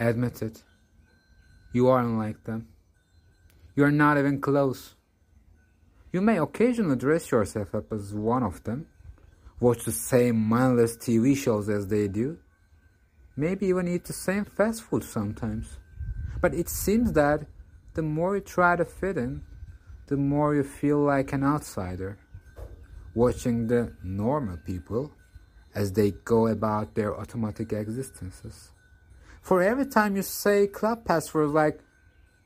Admit it. You aren't like them. You're not even close. You may occasionally dress yourself up as one of them, watch the same mindless TV shows as they do, maybe even eat the same fast food sometimes. But it seems that the more you try to fit in, the more you feel like an outsider, watching the normal people as they go about their automatic existences. For every time you say club passwords like,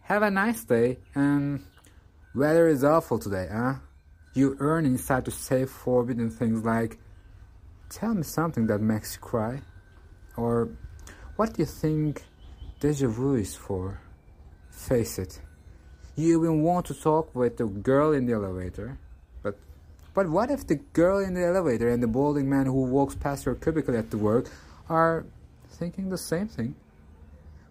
have a nice day and weather is awful today, huh? You earn inside to say forbidden things like, tell me something that makes you cry. Or, what do you think deja vu is for? Face it. You even want to talk with the girl in the elevator, but but what if the girl in the elevator and the balding man who walks past your cubicle at the work are thinking the same thing?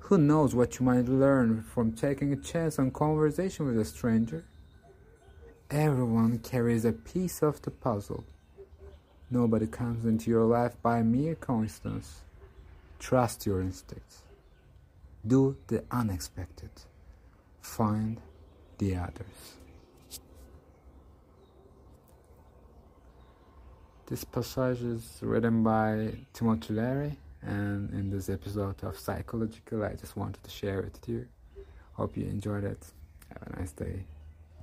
Who knows what you might learn from taking a chance on conversation with a stranger? Everyone carries a piece of the puzzle. Nobody comes into your life by mere coincidence. Trust your instincts. Do the unexpected. Find the others. This passage is written by Timothy Leary, and in this episode of Psychological, I just wanted to share it with you. Hope you enjoyed it. Have a nice day.